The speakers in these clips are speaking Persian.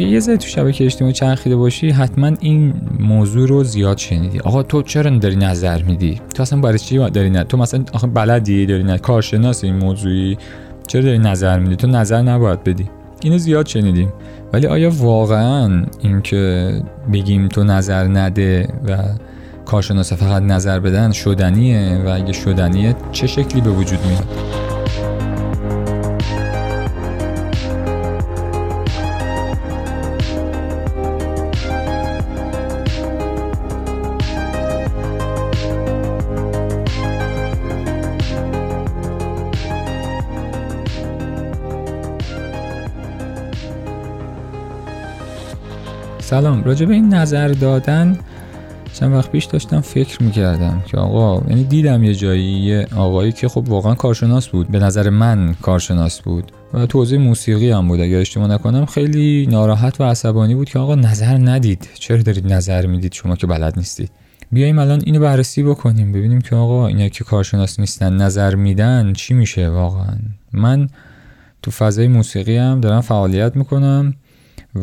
اگه یه ذره تو شبکه اجتماعی چرخیده باشی حتما این موضوع رو زیاد شنیدی. آقا تو چرا داری نظر میدی؟ تو اصلا برای چی داری نه تو مثلا آخه بلدی داری نه کارشناس این موضوعی؟ چرا داری نظر میدی؟ تو نظر نباید بدی. اینو زیاد شنیدیم. ولی آیا واقعا اینکه بگیم تو نظر نده و کارشناسا فقط نظر بدن شدنیه و اگه شدنیه چه شکلی به وجود میاد؟ سلام. راجع به این نظر دادن چند وقت پیش داشتم فکر می‌کردم که آقا یعنی دیدم یه جایی یه آقایی که خب واقعا کارشناس بود به نظر من کارشناس بود و توضیح موسیقی هم بود. اگر اشتباه نکنم خیلی ناراحت و عصبانی بود که آقا نظر ندید. چرا دارید نظر می‌دید؟ شما که بلد نیستید. بیایم الان اینو بررسی بکنیم ببینیم که آقا اینا که کارشناس نیستن نظر میدن چی میشه واقعا. من تو فضای موسیقی هم دارم فعالیت می‌کنم.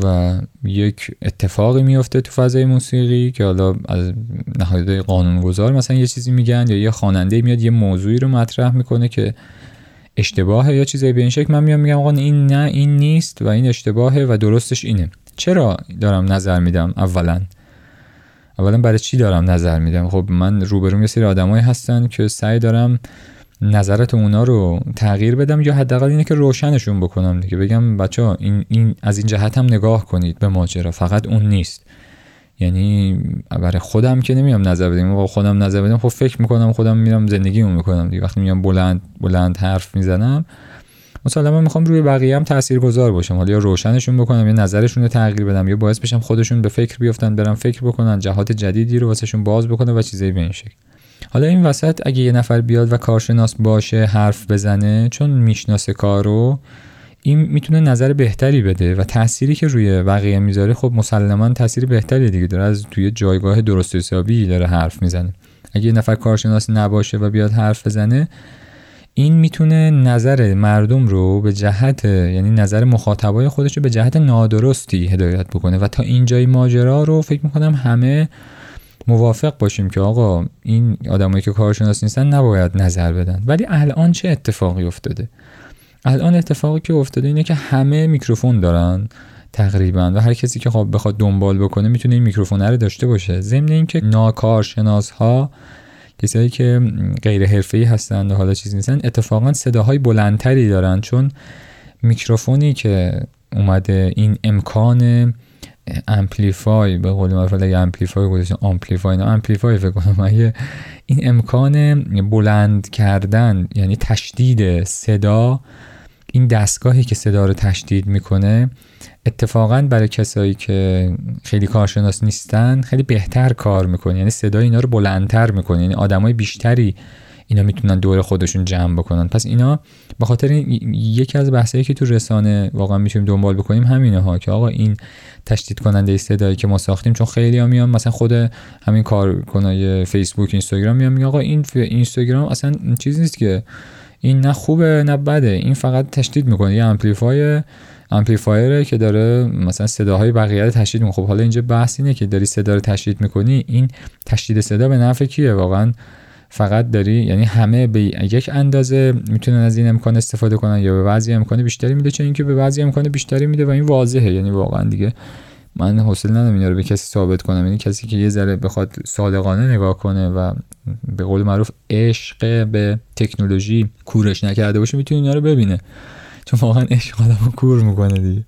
و یک اتفاقی میفته تو فضای موسیقی که حالا از نهادهای قانونگذار مثلا یه چیزی میگن یا یه خواننده میاد یه موضوعی رو مطرح می‌کنه که اشتباهه یا چیزی به این شکل. من میام میگم آقا این نه این نیست و این اشتباهه و درستش اینه. چرا دارم نظر میدم اولا؟ اولا برای چی دارم نظر میدم؟ خب من روبروم یه سری آدمایی هستن که سعی دارم نظرت اونا رو تغییر بدم یا حداقل اینه که روشنشون بکنم دیگه؟ بگم بچه ها این, این از این جهت هم نگاه کنید به ماجرا. فقط اون نیست. یعنی برای خودم که نمیام نظر بدم. خودم نظر بدم خب فکر می‌کنم خودم میرم زندگیمو می‌کنم دیگه. وقتی میام بلند بلند حرف می‌زنم من می‌خوام روی بقیه هم تاثیرگذار باشم. حالا یا روشنشون بکنم یا نظرشون رو تغییر بدم یا باعث بشم خودشون به فکر بیفتن برم فکر بکنن جهات جدیدی رو واسهشون باز بکنه و چیزایی به این شکل. حالا این وسط اگه یه نفر بیاد و کارشناس باشه حرف بزنه چون می‌شناسه کارو این می‌تونه نظر بهتری بده و تأثیری که روی بقیه می‌ذاره خب مسلما تاثیر بهتری دیگه داره. از توی جایگاه درست حسابی داره حرف می‌زنه. اگه یه نفر کارشناس نباشه و بیاد حرف بزنه این می‌تونه نظر مردم رو به جهت یعنی نظر مخاطبای خودش رو به جهت نادرستی هدایت بکنه. و تا اینجای ماجرا رو فکر می‌کنم همه موافق باشیم که آقا این آدمایی که کارشناس نیستن نباید نظر بدن. ولی الان چه اتفاقی افتاده؟ الان اتفاقی که افتاده اینه که همه میکروفون دارن تقریبا و هر کسی که خب بخواد دنبال بکنه می‌تونه این میکروفون رو داشته باشه. ضمن اینکه ناکارشناس ها کسایی که غیر حرفه‌ای هستن و حالا چیزی نیستن اتفاقا صداهای بلندتری دارن. چون میکروفونی که اومده این امکان amplify به قول معروف اگه amplify گذاشتن amplify نه amplify فکر کنم اگه این امکان بلند کردن یعنی تشدید صدا این دستگاهی که صدا رو تشدید می‌کنه اتفاقا برای کسایی که خیلی کارشناس نیستن خیلی بهتر کار می‌کنه. یعنی صدا اینا رو بلندتر می‌کنه. یعنی آدمای بیشتری اینا می‌تونن دور خودشون جمع بکنن. پس اینا به خاطر یکی از بحثایی که تو رسانه واقعا می‌تونیم دنبال بکنیم همینه ها که آقا این تشدید کننده صدایی که ما ساختیم چون خیلی ها میان مثلا خود همین کارکنای فیسبوک اینستاگرام میان میگه آقا این اینستاگرام اصلا چیزی نیست که. این نه خوبه نه بده. این فقط تشدید می‌کنه. یه amplify amplifier ه که داره مثلا صداهای بقیه رو تشدید می‌کنه. خب حالا اینجا بحث اینه که داری صدا رو تشدید می‌کنی. این تشدید صدا به نفع کیه؟ واقعا فقط داری یعنی همه به یک اندازه می‌تونن از این امکان استفاده کنن یا به بعضی امکان بیشتری میده چون اینکه به بعضی امکان بیشتری میده و این واضحه. یعنی واقعا دیگه من حوصله ندارم اینا رو به کسی ثابت کنم. یعنی کسی که یه ذره بخواد صادقانه نگاه کنه و به قول معروف عشق به تکنولوژی کورش نکرده باشه می‌تونه اینا رو ببینه. چون واقعا عشق آدمو کور می‌کنه دیگه.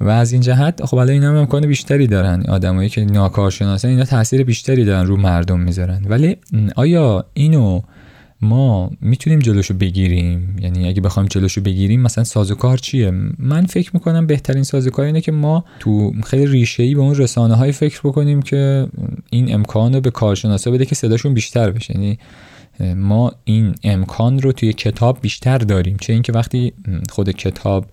و از این جهت خب حالا اینا هم امکان بیشتری دارن. آدمایی که ناکارشناسن اینا تاثیر بیشتری دارن رو مردم می‌ذارن. ولی آیا اینو ما می‌تونیم جلوشو بگیریم؟ یعنی اگه بخوایم جلوشو بگیریم مثلا سازوکار چیه؟ من فکر می‌کنم بهترین سازوکار اینه که ما تو خیلی ریشه ای به اون رسانه های فکر بکنیم که این امکان رو به کارشناسا بده که صداشون بیشتر بشه. یعنی ما این امکان رو توی کتاب بیشتر داریم. چه اینکه وقتی خود کتاب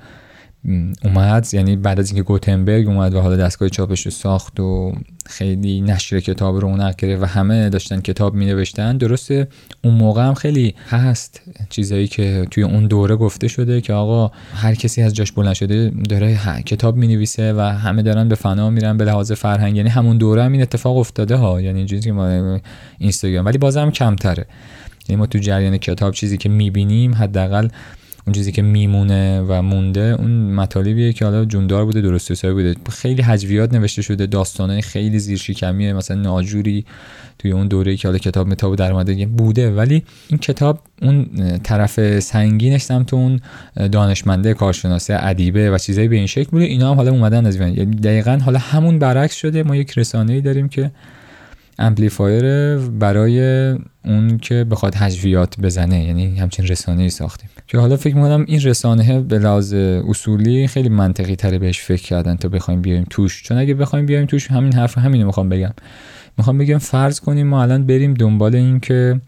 اومد. یعنی بعد از اینکه گوتنبرگ اومد و حالا دستگاه چاپش رو ساخت و خیلی نشر کتاب رو اون گرفت و همه داشتن کتاب می نوشتن درسته اون موقع هم خیلی هست چیزایی که توی اون دوره گفته شده که آقا هر کسی از جاش بلند شده داره کتاب می نویسه و همه دارن به فنا میرن به لحاظ فرهنگ. یعنی همون دوره هم این اتفاق افتاده ها. یعنی اینجوری که ما اینستاگرام ولی بازم کمتره. یعنی ما تو جریان کتاب چیزی که می‌بینیم حداقل اون چیزی که میمونه و مونده اون مطالبیه که حالا جوندار بوده درست حسابی بوده. خیلی حجویات نوشته شده داستانه خیلی زیر شکمیه مثلا ناجوری توی اون دوره که حالا کتاب متاب در اومده بوده. ولی این کتاب اون طرف سنگینش سمت اون دانشمنده کارشناسی ادیبه و چیزایی به این شکل بوده. اینا هم حالا اومدن از یعنی دقیقا حالا همون برعکس شده. ما یک رسانه ای داریم که amplifier برای اون که بخواد هجویات بزنه یعنی همچین رسانه ای ساختیم. که حالا فکر می‌کنم این رسانه به لحاظ اصولی خیلی منطقی تره بهش فکر کردن تا بخوایم بیایم توش. چون اگه بخوایم بیایم توش همین حرف همینو می‌خوام بگم. می‌خوام بگم فرض کنیم ما الان بریم دنبال این که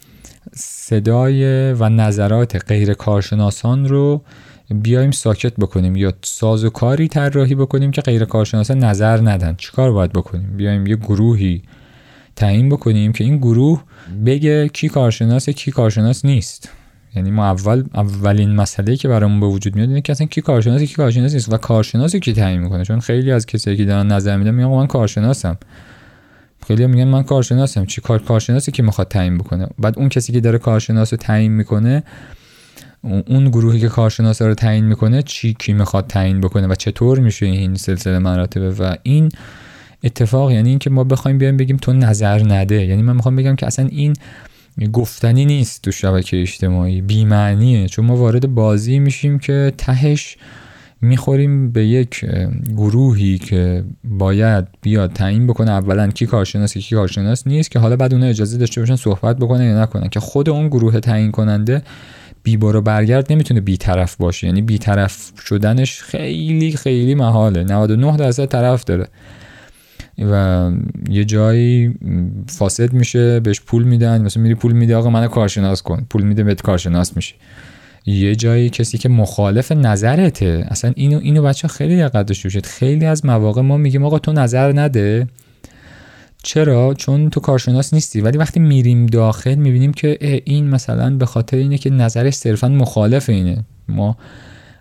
صدای و نظرات غیر کارشناسان رو بیایم ساکت بکنیم یا ساز و کاری طراحی بکنیم که غیر کارشناسان نظر ندن. چیکار باید بکنیم؟ بیایم یه گروهی تعیین بکنیم که این گروه بگه کی کارشناس کی کارشناس نیست. یعنی ما اول اولین مسئله که برامون به وجود میاد اینه که اصلا کی کارشناس کی کارشناس نیست و کارشناسی کی تعیین می‌کنه؟ چون خیلی از کسایی که دارن نظر میدن میگن من کارشناسم. خیلی میگن من کارشناسم. چی کار کارشناسی که می‌خواد تعیین بکنه؟ بعد اون کسی که داره کارشناس رو تعیین می‌کنه اون گروهی که کارشناس رو تعیین می‌کنه چی کی می‌خواد تعیین بکنه و چطور میشه این سلسله مراتبه؟ و این اتفاق یعنی اینکه ما بخوایم بیایم بگیم تو نظر نده. یعنی من می‌خوام بگم که اصلا این گفتنی نیست تو شبکه اجتماعی بیمعنیه. چون ما وارد بازی میشیم که تهش می‌خوریم به یک گروهی که باید بیاد تعیین بکنه اولا کی کارشناس کی کارشناس نیست که حالا بعد اون اجازه داشته باشن صحبت بکنه یا نکنن. که خود اون گروه تعیین کننده بی و برگرد نمی‌تونه بیطرف باشه. یعنی بیطرف شدنش خیلی خیلی محاله. 99 درصد طرف داره. و یه جایی فاسد میشه بهش پول میدن مثلا میری پول میده آقا منو کارشناس کن. پول میده بهت کارشناس میشه. یه جایی کسی که مخالف نظرته. اصلا اینو اینو بچه خیلی دقت داشته خیلی از مواقع ما میگیم آقا تو نظر نده. چرا؟ چون تو کارشناس نیستی. ولی وقتی میریم داخل می‌بینیم که این مثلا به خاطر اینه که نظرش صرفا مخالف اینه. ما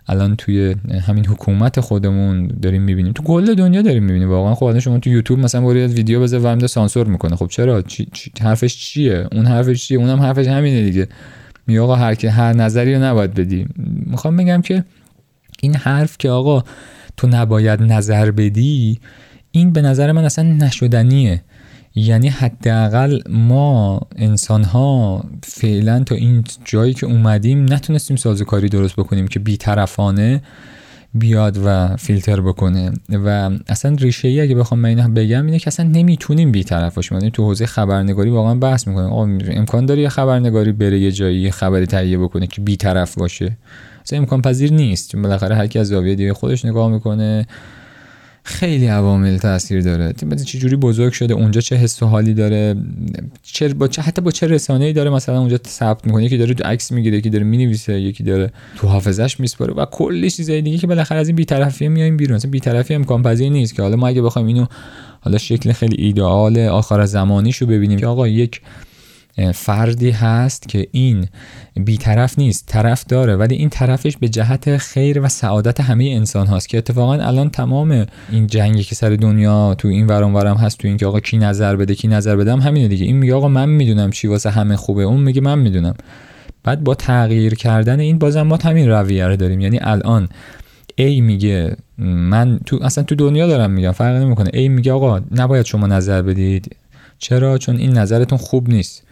الان توی همین حکومت خودمون داریم می‌بینیم. تو کل دنیا داریم می‌بینیم. واقعا خب شما تو یوتیوب مثلا برید ویدیو بذار و سانسور می‌کنه. خب چرا؟ چی، چی، حرفش چیه؟ اون حرفش چیه؟ اونم حرفش همینه دیگه. می آقا هر که هر نظری رو نباید بدی. می‌خوام بگم که این حرف که آقا تو نباید نظر بدی این به نظر من اصلا نشدنیه. یعنی حداقل ما انسان ها فعلا تا این جایی که اومدیم نتونستیم سازوکاری درست بکنیم که بیطرفانه بیاد و فیلتر بکنه. و اصلا ریشه ای اگه بخوام من اینو بگم اینه که اصلا نمی‌تونیم بیطرف باشیم یعنی تو حوزه خبرنگاری واقعا بحث می‌کنیم. آقا امکان داره یه خبرنگاری بره یه جایی یه خبری تهیه بکنه که بیطرف باشه؟ اصلا امکان پذیر نیست. چون بالاخره هر کی از زاویه دیگه خودش نگاه می‌کنه. خیلی عوامل تاثیر داره. چه جوری بزرگ شده اونجا چه حس و حالی داره چه با چه حتی با چه رسانه ای داره مثلا اونجا ثبت می‌کنه. یکی داره عکس می‌گیره یکی داره می‌نویسه یکی داره تو حافظش میسپاره و کلی چیزای دیگه که بالاخره از این بی‌طرفی میایم بیرون. مثلا بی‌طرفی امکان پذیر نیست که حالا ما اگه بخوایم اینو حالا شکل خیلی ایدئال آخر زمانیشو ببینیم که آقا یک فردی هست که این بیطرف نیست طرف داره ولی این طرفش به جهت خیر و سعادت همه انسان هاست که اتفاقا الان تمام این جنگی که سر دنیا تو این ورم ورم هست تو این که آقا کی نظر بده کی نظر بدم همینه دیگه. این میگه آقا من می‌دونم چی واسه همه خوبه اون میگه من می‌دونم. بعد با تغییر کردن این بازم ما همین رویه رو داریم. یعنی الان ای میگه من تو اصلا تو دنیا دارم میگم فرق نمی‌کنه. ای میگه آقا نباید شما نظر بدید. چرا؟ چون این نظرتون خوب نیست.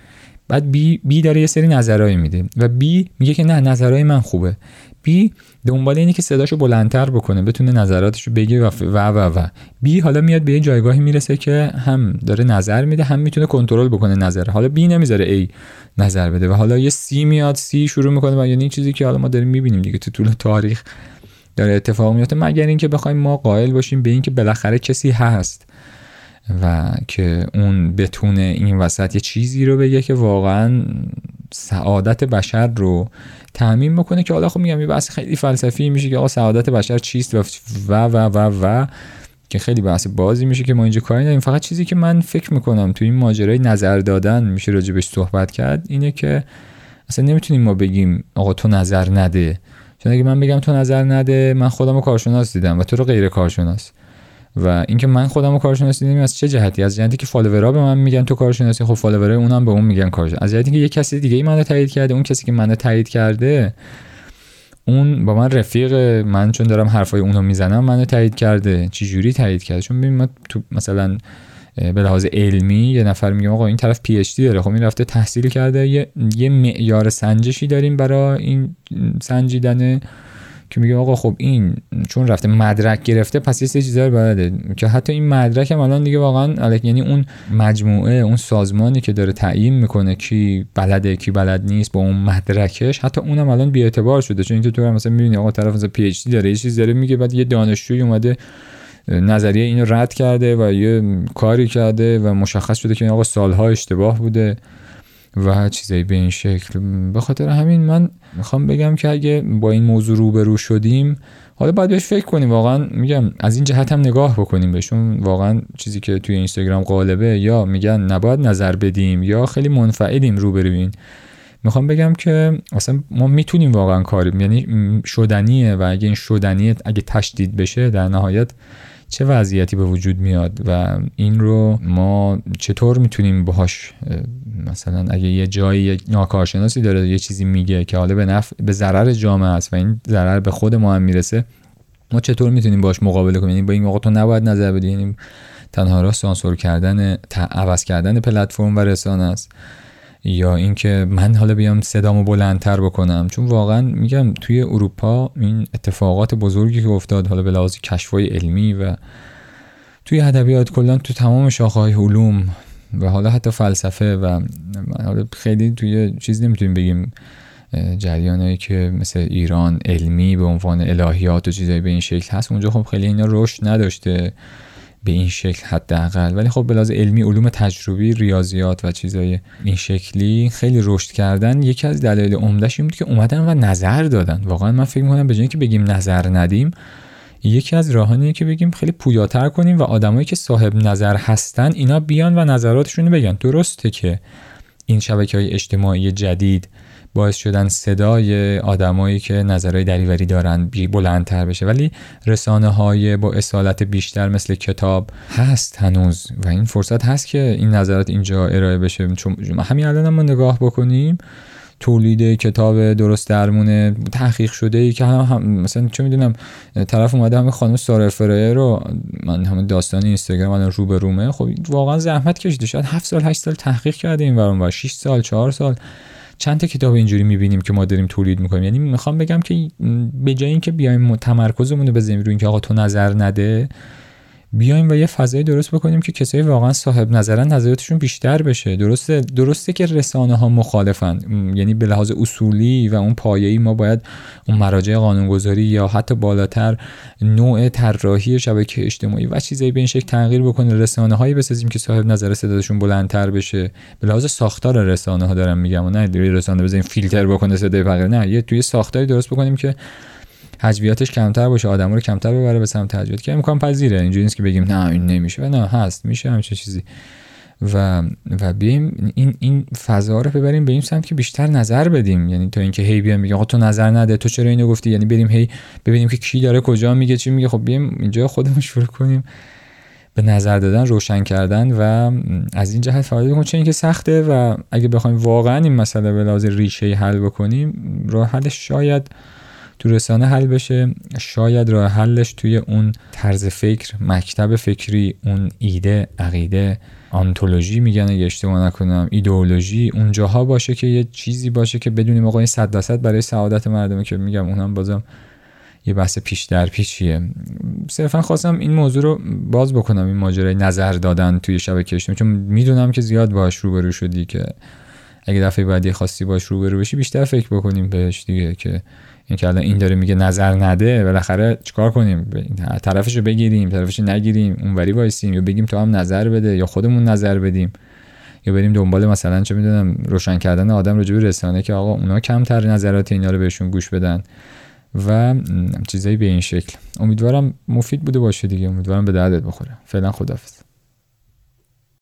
بعد بی بی داره یه سری نظرهایی میده و بی میگه که نه نظرهای من خوبه. بی دنبال اینه که صداشو بلندتر بکنه بتونه نظراتشو بگه و و و و. بی حالا میاد به یه جایگاهی می‌رسه که هم داره نظر میده هم می‌تونه کنترل بکنه نظر حالا بی نمی‌ذاره ای نظر بده و حالا یه سی میاد سی شروع می‌کنه و یعنی چیزی که حالا ما داریم می‌بینیم دیگه تو طول تاریخ داره اتفاق میفته مگر اینکه بخوایم ما قائل باشیم به اینکه بالاخره کسی هست. و که اون بتونه این وسط یه چیزی رو بگه که واقعا سعادت بشر رو تعمین بکنه که حالا خب میگم یه بحث خیلی فلسفی میشه که آقا سعادت بشر چیست و و و و, و که خیلی بحث بازی میشه که ما اینجا کاری نداریم. فقط چیزی که من فکر می‌کنم تو این ماجرای نظر دادن میشه راجبش صحبت کرد اینه که اصلا نمی‌تونیم ما بگیم آقا تو نظر نده. چون اگه من بگم تو نظر نده من خودم رو کارشناس دیدم و تو رو غیر کارشناس. و اینکه من خودم رو کارشناس دیدم از چه جهتی؟ از جهتی که follower ا به من میگن تو کارشناسی خب follower ای اونم به اون میگن کارشناس از جهتی که یه کسی دیگه ای منو تایید کرده اون کسی که منو تایید کرده اون با من رفیق من چون دارم حرفای اونو می‌زنم منو تایید کرده. چی جوری تایید کرده؟ چون ببین ما تو مثلا به لحاظ علمی یه نفر میگه آقا این طرف PhD داره. خب این رفته تحصیل کرده. یه, یه معیار سنجشی داریم برای این سنجیدن که میگه آقا خب این چون رفته مدرک گرفته پس یه چیزا رو بلده که حتی این مدرک هم الان دیگه واقعا یعنی اون مجموعه اون سازمانی که داره تعیین می‌کنه کی بلده کی بلد نیست با اون مدرکش حتی اونم الان بی اعتبار شده. چون اینکه تو مثلا می‌بینی آقا طرف مثلا پی اچ دی داره یه چیز داره میگه بعد یه دانشجوی اومده نظریه اینو رد کرده و یه کاری کرده و مشخص شده که این آقا سالها اشتباه بوده. و چیزایی به این شکل. به خاطر همین من می‌خوام بگم که اگه با این موضوع روبرو شدیم حالا باید بهش فکر کنیم. واقعا میگم از این جهت هم نگاه بکنیم بهشون. واقعا چیزی که توی اینستاگرام غالبه یا میگن نباید نظر بدیم یا خیلی منفعلیم رو بروین می‌خوام بگم که اصلا ما می‌تونیم واقعا کاری یعنی شدنیه و اگه این شدنیه اگه تشدید بشه در نهایت چه وضعیتی به وجود میاد و این رو ما چطور می‌تونیم باهاش مثلا اگه یه جایی ناکارشناسی داره یه چیزی میگه که حالا به نفع به ضرر جامعه است و این ضرر به خود ما هم می‌رسه ما چطور می‌تونیم باش مقابله کنیم؟ یعنی با این موقع تو نباید نظر بدی یعنی تنها راه سانسور کردن عوض کردن پلتفرم و رسانه است. یا اینکه من حالا بیام صدامو بلندتر بکنم. چون واقعا میگم توی اروپا این اتفاقات بزرگی که افتاد حالا به لحاظ کشفای علمی و توی ادبیات کلا تو تمام شاخه‌های علوم و حالا حتی فلسفه و حالا خیلی توی چیز نمی‌تونیم بگیم جریانایی که مثل ایران علمی به عنوان الهیات و چیزایی به این شکل هست. اونجا خب خیلی اینا رشد نداشته. به این شکل حداقل. ولی خب بلاز علمی علوم تجربی ریاضیات و چیزای این شکلی خیلی رشد کردن یکی از دلایل عمدهش این بود که اومدن و نظر دادن. واقعا من فکر می‌کنم به جای که بگیم نظر ندیم یکی از راهانیه که بگیم خیلی پویاتر کنیم و آدمایی که صاحب نظر هستن اینا بیان و نظراتشون بگن. درسته که این شبکه های اجتماعی جدید باعث شدن صدای آدمایی که نظرهای دریوری دارن بلندتر بشه. ولی رسانه های با اصالت بیشتر مثل کتاب هست هنوز و این فرصت هست که این نظرات اینجا ارائه بشه. چون همین الان ما نگاه بکنیم تولید کتاب درست درمونه تحقیق شده ای که هم, مثلا چه می‌دونم طرف اومده همه خانم ساره فرایه رو من همه داستان اینستاگرام الان رو به رومه خب واقعا زحمت کشیده. شاید 7 سال 8 سال تحقیق کرده این ورون 6 سال 4 سال. چند تا کتاب اینجوری می‌بینیم که ما داریم تولید می‌کنیم. یعنی می‌خوام بگم که به جای اینکه بیایم تمرکزمون رو بزنیم روی اینکه آقا تو نظر نده بیایم و یه فضایی درست بکنیم که کسایی واقعا صاحب نظرن نظراتشون بیشتر بشه. درسته درسته که رسانه ها مخالفن یعنی به لحاظ اصولی و اون پایه‌ای ما باید اون مراجع قانونگذاری یا حتی بالاتر نوع طراحی شبکه اجتماعی و چیزایی به این شکل تغییر بکنه رسانه هایی بسازیم که صاحب نظر صداشون بلندتر بشه. به لحاظ ساختار رسانه ها دارم میگم. و نه رسانه بزنیم فیلتر بکنه صدای فقیر نه یه توی ساختاری درست بکنیم که حجویاتش کمتر باشه آدم رو کمتر ببره به سمت حجویات. که امکان پذیره. اینجوری نیست که بگیم نه این نمیشه. نه هست میشه همچه چیزی. و و بیایم این این فضا رو ببریم به این سمت که بیشتر نظر بدیم. یعنی تا اینکه هی بیام میگه آقا تو نظر نده تو چرا اینو گفتی؟ یعنی بریم هی ببینیم که کی داره کجا میگه چی میگه. خب بیایم اینجا خودمون شروع کنیم به نظر دادن روشن کردن و از این جهت فعالیت کنیم چون اینکه سخته و اگه بخوایم واقعا این مسئله به لحاظ ریشه حل بکنیم راه حلش شاید تو رسانه حل بشه. شاید راه حلش توی اون طرز فکر مکتب فکری اون ایده عقیده آنتولوژی میگن اگه اشتباه نکنم ایدئولوژی اونجاها باشه که یه چیزی باشه که بدونیم آقا این صد درصد برای سعادت مردمه که میگم اونم بازم یه بحث پیش در پیچیه. صرفا خواستم این موضوع رو باز بکنم این ماجرای نظر دادن توی شبکه اجتماعی چون می‌دونم که زیاد باش روبرو شدی که اگه دفعه بعدی خواستی باش روبرو بشی بیشتر فکر بکنیم بهش دیگه که این که الان این داره میگه نظر نده بالاخره چیکار کنیم؟ طرفشو بگیریم طرفشو نگیریم اونوری وایسیم یا بگیم تو هم نظر بده یا خودمون نظر بدیم یا بریم دنبال مثلا چه می‌دونم روشن کردن آدم راجع به رسانه که آقا اونا کمتر نظرات اینا رو بهشون گوش بدن. و چیزایی به این شکل. امیدوارم مفید بوده باشه دیگه. امیدوارم به دردت بخوره. فعلا خدافظ